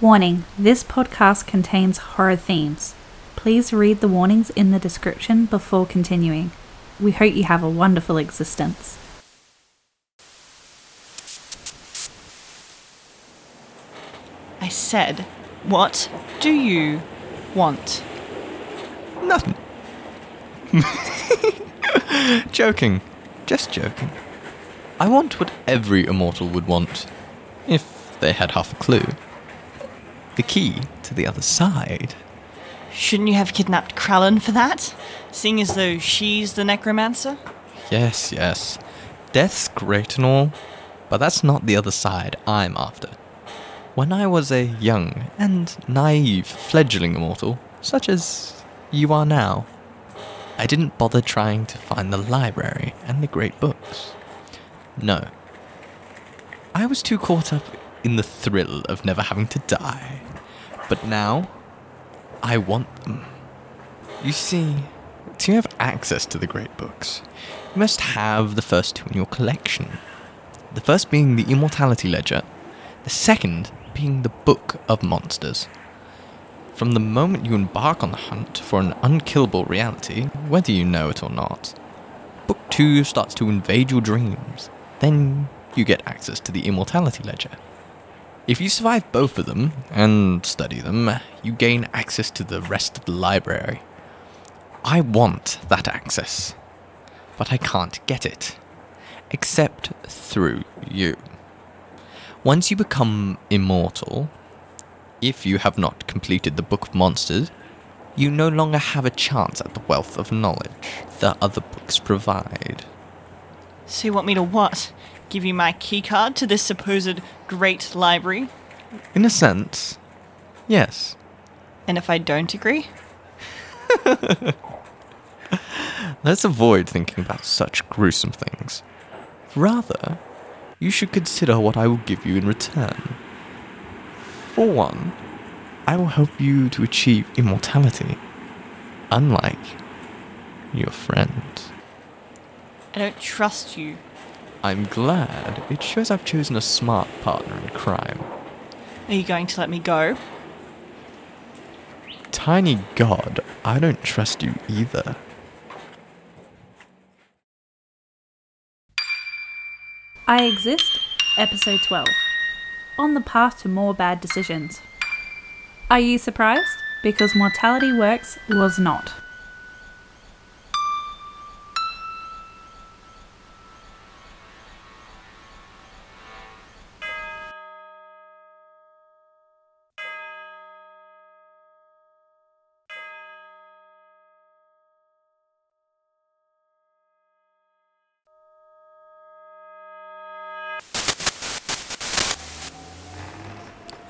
Warning this podcast contains horror themes. Please read the warnings in the description before continuing. We hope you have a wonderful existence. I said, what do you want? Nothing. joking. Just joking. I want what every immortal would want, if they had half a clue. The key to the other side. Shouldn't you have kidnapped Krallen for that? Seeing as though she's the necromancer? Yes, yes. Death's great and all, but that's not the other side I'm after. When I was a young and naive fledgling immortal, such as you are now, I didn't bother trying to find the library and the great books. No. I was too caught up in the thrill of never having to die. But now, I want them. You see, to have access to the great books, you must have the first two in your collection. The first being the Immortality Ledger, the second being the Book of Monsters. From the moment you embark on the hunt for an unkillable reality, whether you know it or not, Book 2 starts to invade your dreams. Then you get access to the Immortality Ledger. If you survive both of them and study them, you gain access to the rest of the library. I want that access, but I can't get it, except through you. Once you become immortal, if you have not completed the Book of Monsters, you no longer have a chance at the wealth of knowledge the other books provide. So you want me to what? Give you my keycard to this supposed great library? In a sense, yes. And if I don't agree? Let's avoid thinking about such gruesome things. Rather, you should consider what I will give you in return. For one, I will help you to achieve immortality, unlike your friend. I don't trust you. I'm glad. It shows I've chosen a smart partner in crime. Are you going to let me go? Tiny God, I don't trust you either. I Exist, Episode 12 On the Path to More Bad Decisions. Are you surprised? Because Mortality Works was not.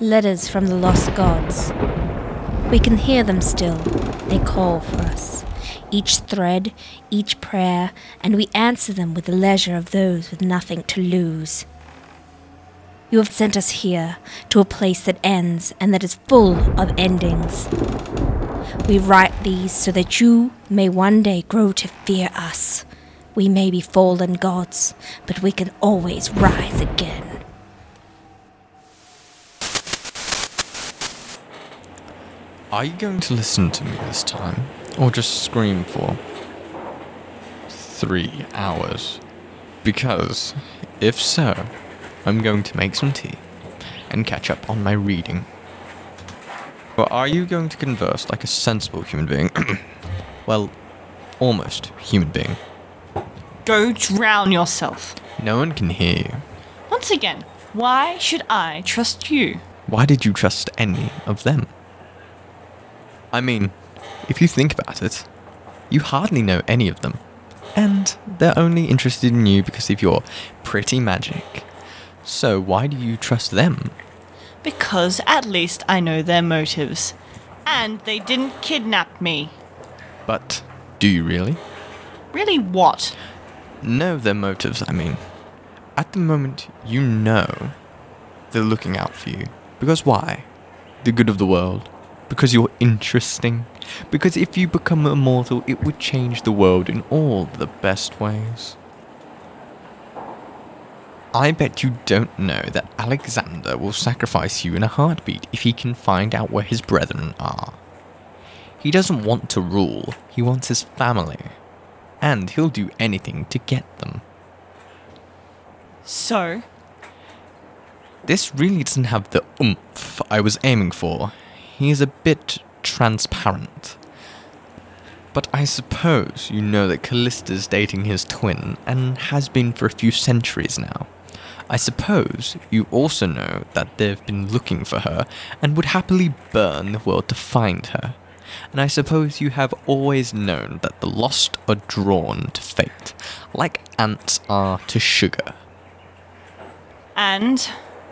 Letters from the lost gods. We can hear them still. They call for us. Each thread, each prayer, and we answer them with the leisure of those with nothing to lose. You have sent us here, to a place that ends and that is full of endings. We write these so that you may one day grow to fear us. We may be fallen gods, but we can always rise again. Are you going to listen to me this time? Or just scream for three hours? Because, if so, I'm going to make some tea and catch up on my reading. Or are you going to converse like a sensible human being? well, almost human being. Go drown yourself. No one can hear you. Once again, why should I trust you? Why did you trust any of them? I mean, if you think about it, you hardly know any of them. And they're only interested in you because of your pretty magic. So why do you trust them? Because at least I know their motives. And they didn't kidnap me. But do you really? Really what? Know their motives, I mean. At the moment, you know they're looking out for you. Because why? The good of the world because you're interesting. Because if you become immortal, it would change the world in all the best ways. I bet you don't know that Alexander will sacrifice you in a heartbeat if he can find out where his brethren are. He doesn't want to rule, he wants his family. And he'll do anything to get them. So, This really doesn't have the oomph I was aiming for. He is a bit transparent. But I suppose you know that Callista's dating his twin and has been for a few centuries now. I suppose you also know that they've been looking for her and would happily burn the world to find her. And I suppose you have always known that the lost are drawn to fate, like ants are to sugar. and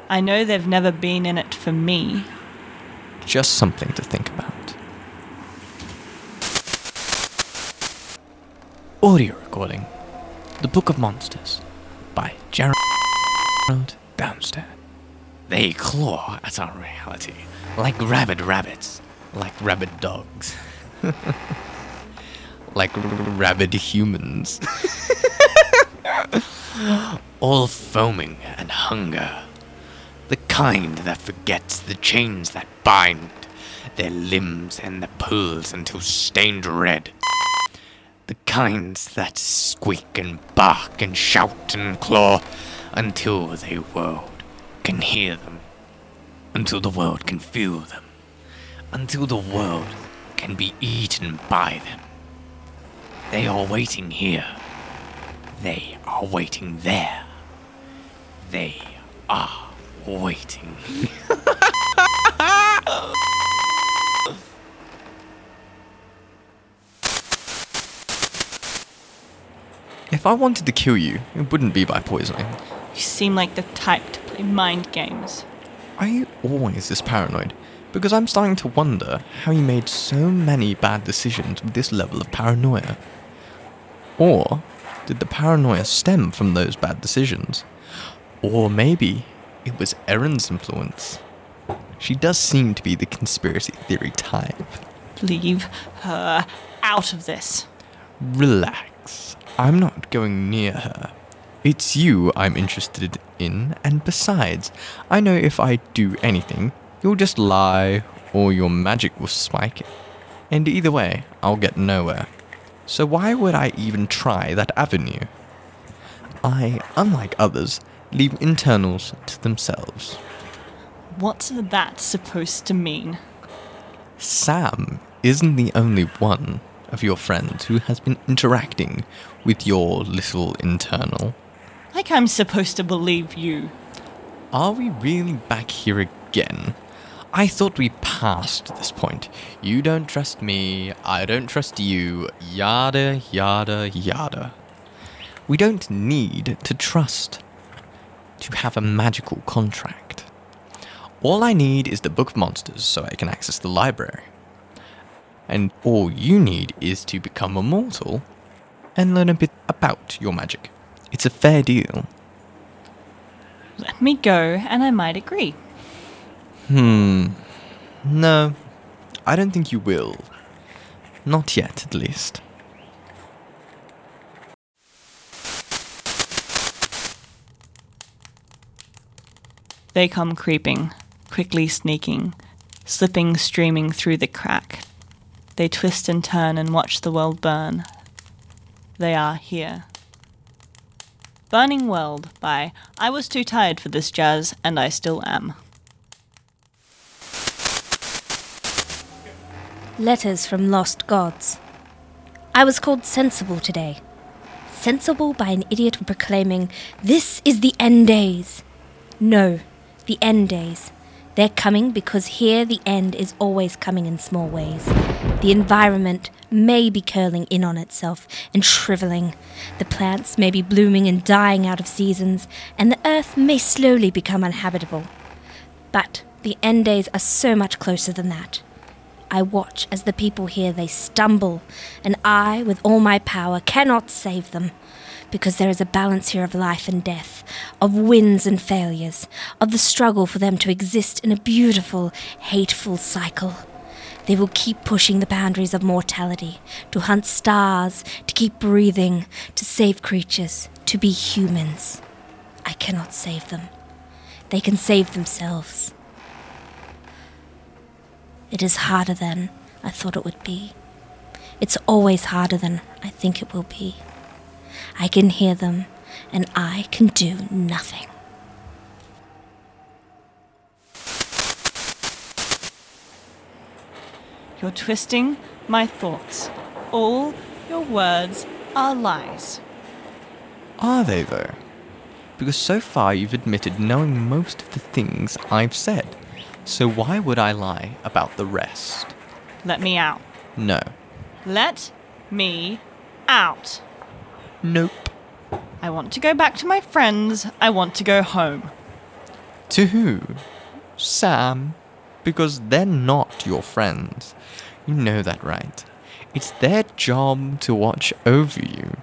I know they've never been in it for me. Just something to think about. Audio recording The Book of Monsters by Gerald Bounster. They claw at our reality like rabid rabbits, like rabid dogs, like rabid humans. All foaming and hunger the kind that forgets the chains that bind their limbs and the pulls until stained red. The kinds that squeak and bark and shout and claw until the world can hear them, until the world can feel them, until the world can be eaten by them. They are waiting here. They are waiting there. They are waiting. if I wanted to kill you, it wouldn't be by poisoning. You seem like the type to play mind games. Are you always this paranoid? Because I'm starting to wonder how you made so many bad decisions with this level of paranoia. Or did the paranoia stem from those bad decisions? Or maybe it was Erin's influence. She does seem to be the conspiracy theory type. Leave her out of this. Relax. I'm not going near her. It's you I'm interested in, and besides, I know if I do anything, you'll just lie, or your magic will spike it. And either way, I'll get nowhere. So why would I even try that avenue? I, unlike others, leave internals to themselves. What's that supposed to mean? Sam isn't the only one of your friends who has been interacting with your little internal. Like I'm supposed to believe you. Are we really back here again? I thought we passed this point. You don't trust me, I don't trust you, yada, yada, yada. We don't need to trust to have a magical contract. All I need is the Book of Monsters so I can access the library. And all you need is to become immortal and learn a bit about your magic. It's a fair deal. Let me go, and I might agree. Hmm. No, I don't think you will. Not yet, at least. They come creeping, quickly sneaking, slipping, streaming through the crack. They twist and turn and watch the world burn. They are here. Burning World by I Was Too Tired for This Jazz, and I Still Am. Letters from Lost Gods. I was called sensible today. Sensible by an idiot proclaiming, This is the end days. No, the end days. They're coming because here the end is always coming in small ways. The environment may be curling in on itself and shriveling. The plants may be blooming and dying out of seasons, and the earth may slowly become uninhabitable. But the end days are so much closer than that. I watch as the people here they stumble, and I, with all my power, cannot save them. Because there is a balance here of life and death, of wins and failures, of the struggle for them to exist in a beautiful, hateful cycle. They will keep pushing the boundaries of mortality, to hunt stars, to keep breathing, to save creatures, to be humans. I cannot save them. They can save themselves. It is harder than I thought it would be. It's always harder than I think it will be. I can hear them, and I can do nothing. You're twisting my thoughts. All your words are lies. Are they, though? Because so far you've admitted knowing most of the things I've said. So why would I lie about the rest? Let me out. No. Let me out. Nope. I want to go back to my friends. I want to go home. To who? Sam? Because they're not your friends. You know that, right? It's their job to watch over you,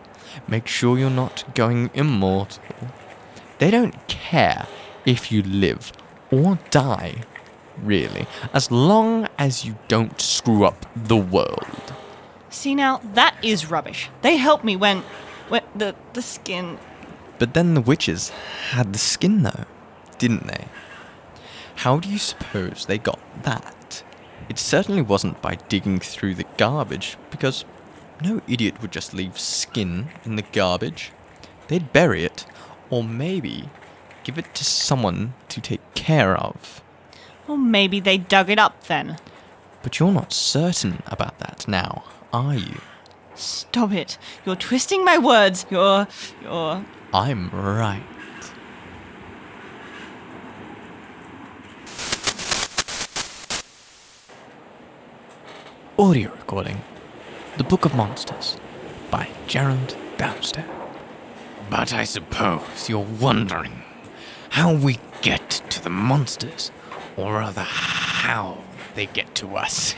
make sure you're not going immortal. They don't care if you live or die, really, as long as you don't screw up the world. See now, that is rubbish. They helped me when, when the the skin. But then the witches had the skin, though, didn't they? How do you suppose they got that? It certainly wasn't by digging through the garbage, because no idiot would just leave skin in the garbage. They'd bury it, or maybe give it to someone to take care of. Or maybe they dug it up then. But you're not certain about that now, are you? Stop it. You're twisting my words. You're. You're. I'm right. Audio recording The Book of Monsters by Gerald Downstairs. But I suppose you're wondering how we get to the monsters, or rather, how they get to us.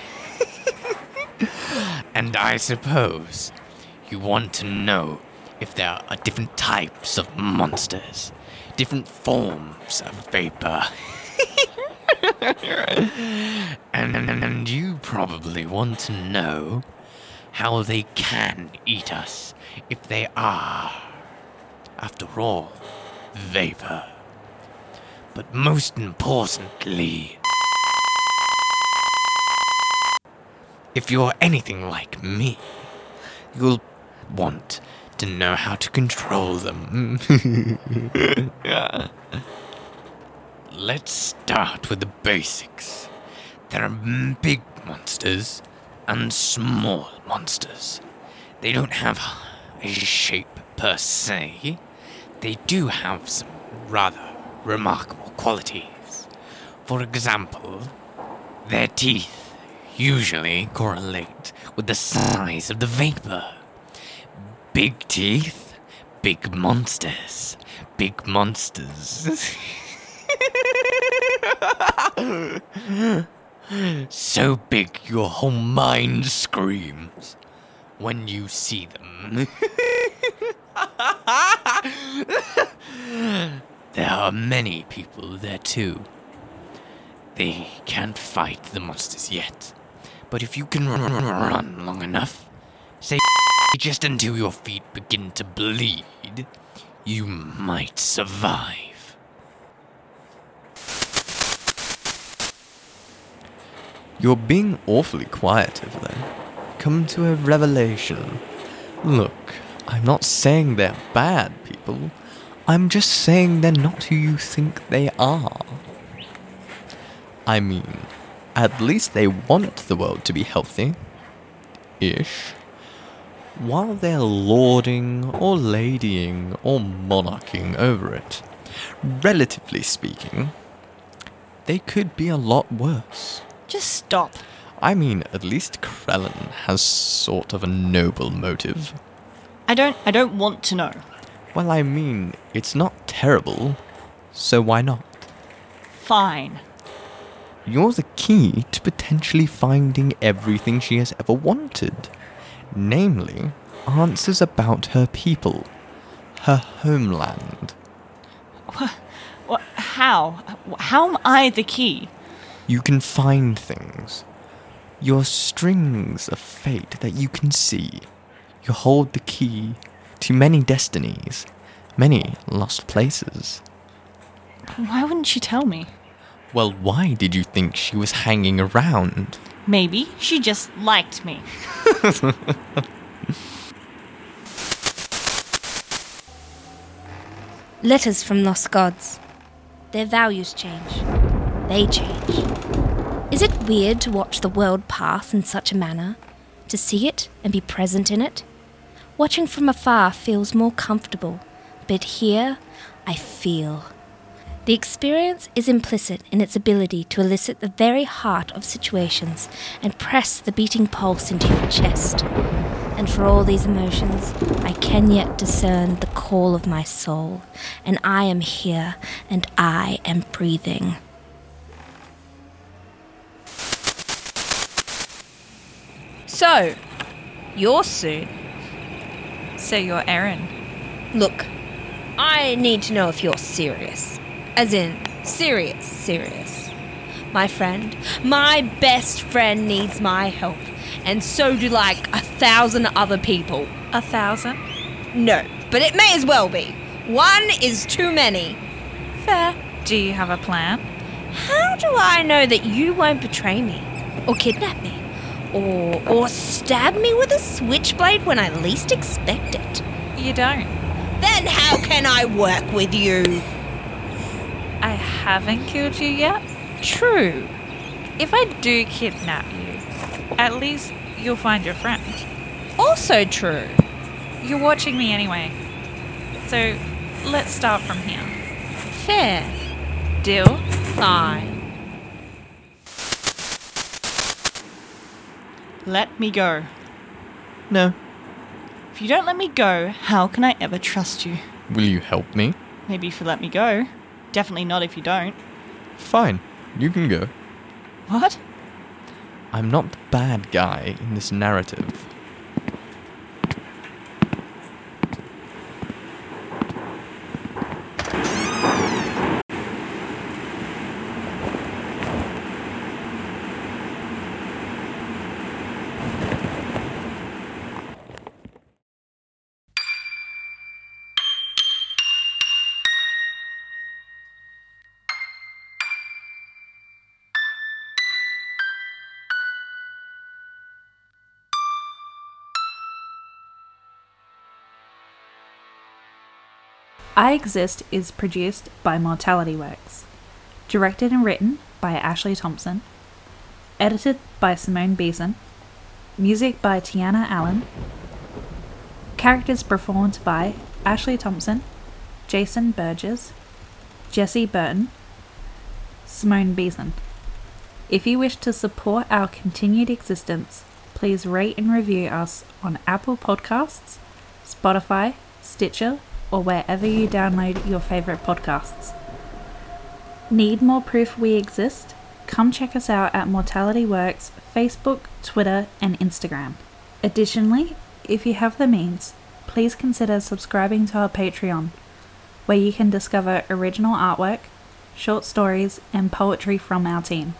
And I suppose you want to know if there are different types of monsters, different forms of vapor. and, and, and you probably want to know how they can eat us if they are, after all, vapor. But most importantly, if you're anything like me, you'll want to know how to control them. Yeah. Let's start with the basics. There are big monsters and small monsters. They don't have a shape per se. They do have some rather remarkable qualities. For example, their teeth usually correlate with the size of the vapor. Big teeth, big monsters, big monsters. so big your whole mind screams when you see them. there are many people there too. They can't fight the monsters yet, but if you can run, run long enough, say just until your feet begin to bleed, you might survive. You're being awfully quiet over there. Come to a revelation. Look, I'm not saying they're bad people. I'm just saying they're not who you think they are. I mean, at least they want the world to be healthy. Ish. While they're lording or ladying or monarching over it, relatively speaking, they could be a lot worse. Just stop. I mean, at least Krellin has sort of a noble motive. I don't. I don't want to know. Well, I mean, it's not terrible, so why not? Fine. You're the key to potentially finding everything she has ever wanted. Namely, answers about her people, her homeland. What? what How? How am I the key? You can find things. Your strings of fate that you can see. You hold the key to many destinies, many lost places. Why wouldn't she tell me? Well, why did you think she was hanging around? Maybe she just liked me. Letters from lost gods. Their values change. They change. Is it weird to watch the world pass in such a manner? To see it and be present in it? Watching from afar feels more comfortable, but here I feel. The experience is implicit in its ability to elicit the very heart of situations and press the beating pulse into your chest. And for all these emotions, I can yet discern the call of my soul, and I am here, and I am breathing. So, you're soon. So you're Erin. Look, I need to know if you're serious. As in, serious, serious. My friend, my best friend needs my help, and so do like a thousand other people. A thousand? No, but it may as well be. One is too many. Fair. Do you have a plan? How do I know that you won't betray me? Or kidnap me? Or, or stab me with a switchblade when I least expect it? You don't. Then how can I work with you? I haven't killed you yet. True. If I do kidnap you, at least you'll find your friend. Also true. You're watching me anyway. So let's start from here. Fair. Deal? Fine. Let me go. No. If you don't let me go, how can I ever trust you? Will you help me? Maybe if you let me go. Definitely not if you don't. Fine, you can go. What? I'm not the bad guy in this narrative. I Exist is produced by Mortality Works. Directed and written by Ashley Thompson. Edited by Simone Beeson. Music by Tiana Allen. Characters performed by Ashley Thompson, Jason Burgess, Jesse Burton, Simone Beeson. If you wish to support our continued existence, please rate and review us on Apple Podcasts, Spotify, Stitcher, or wherever you download your favorite podcasts. Need more proof we exist? Come check us out at Mortality Works Facebook, Twitter, and Instagram. Additionally, if you have the means, please consider subscribing to our Patreon, where you can discover original artwork, short stories, and poetry from our team.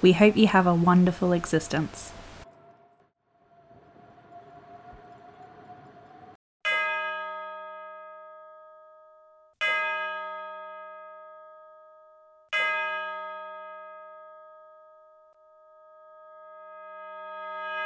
We hope you have a wonderful existence.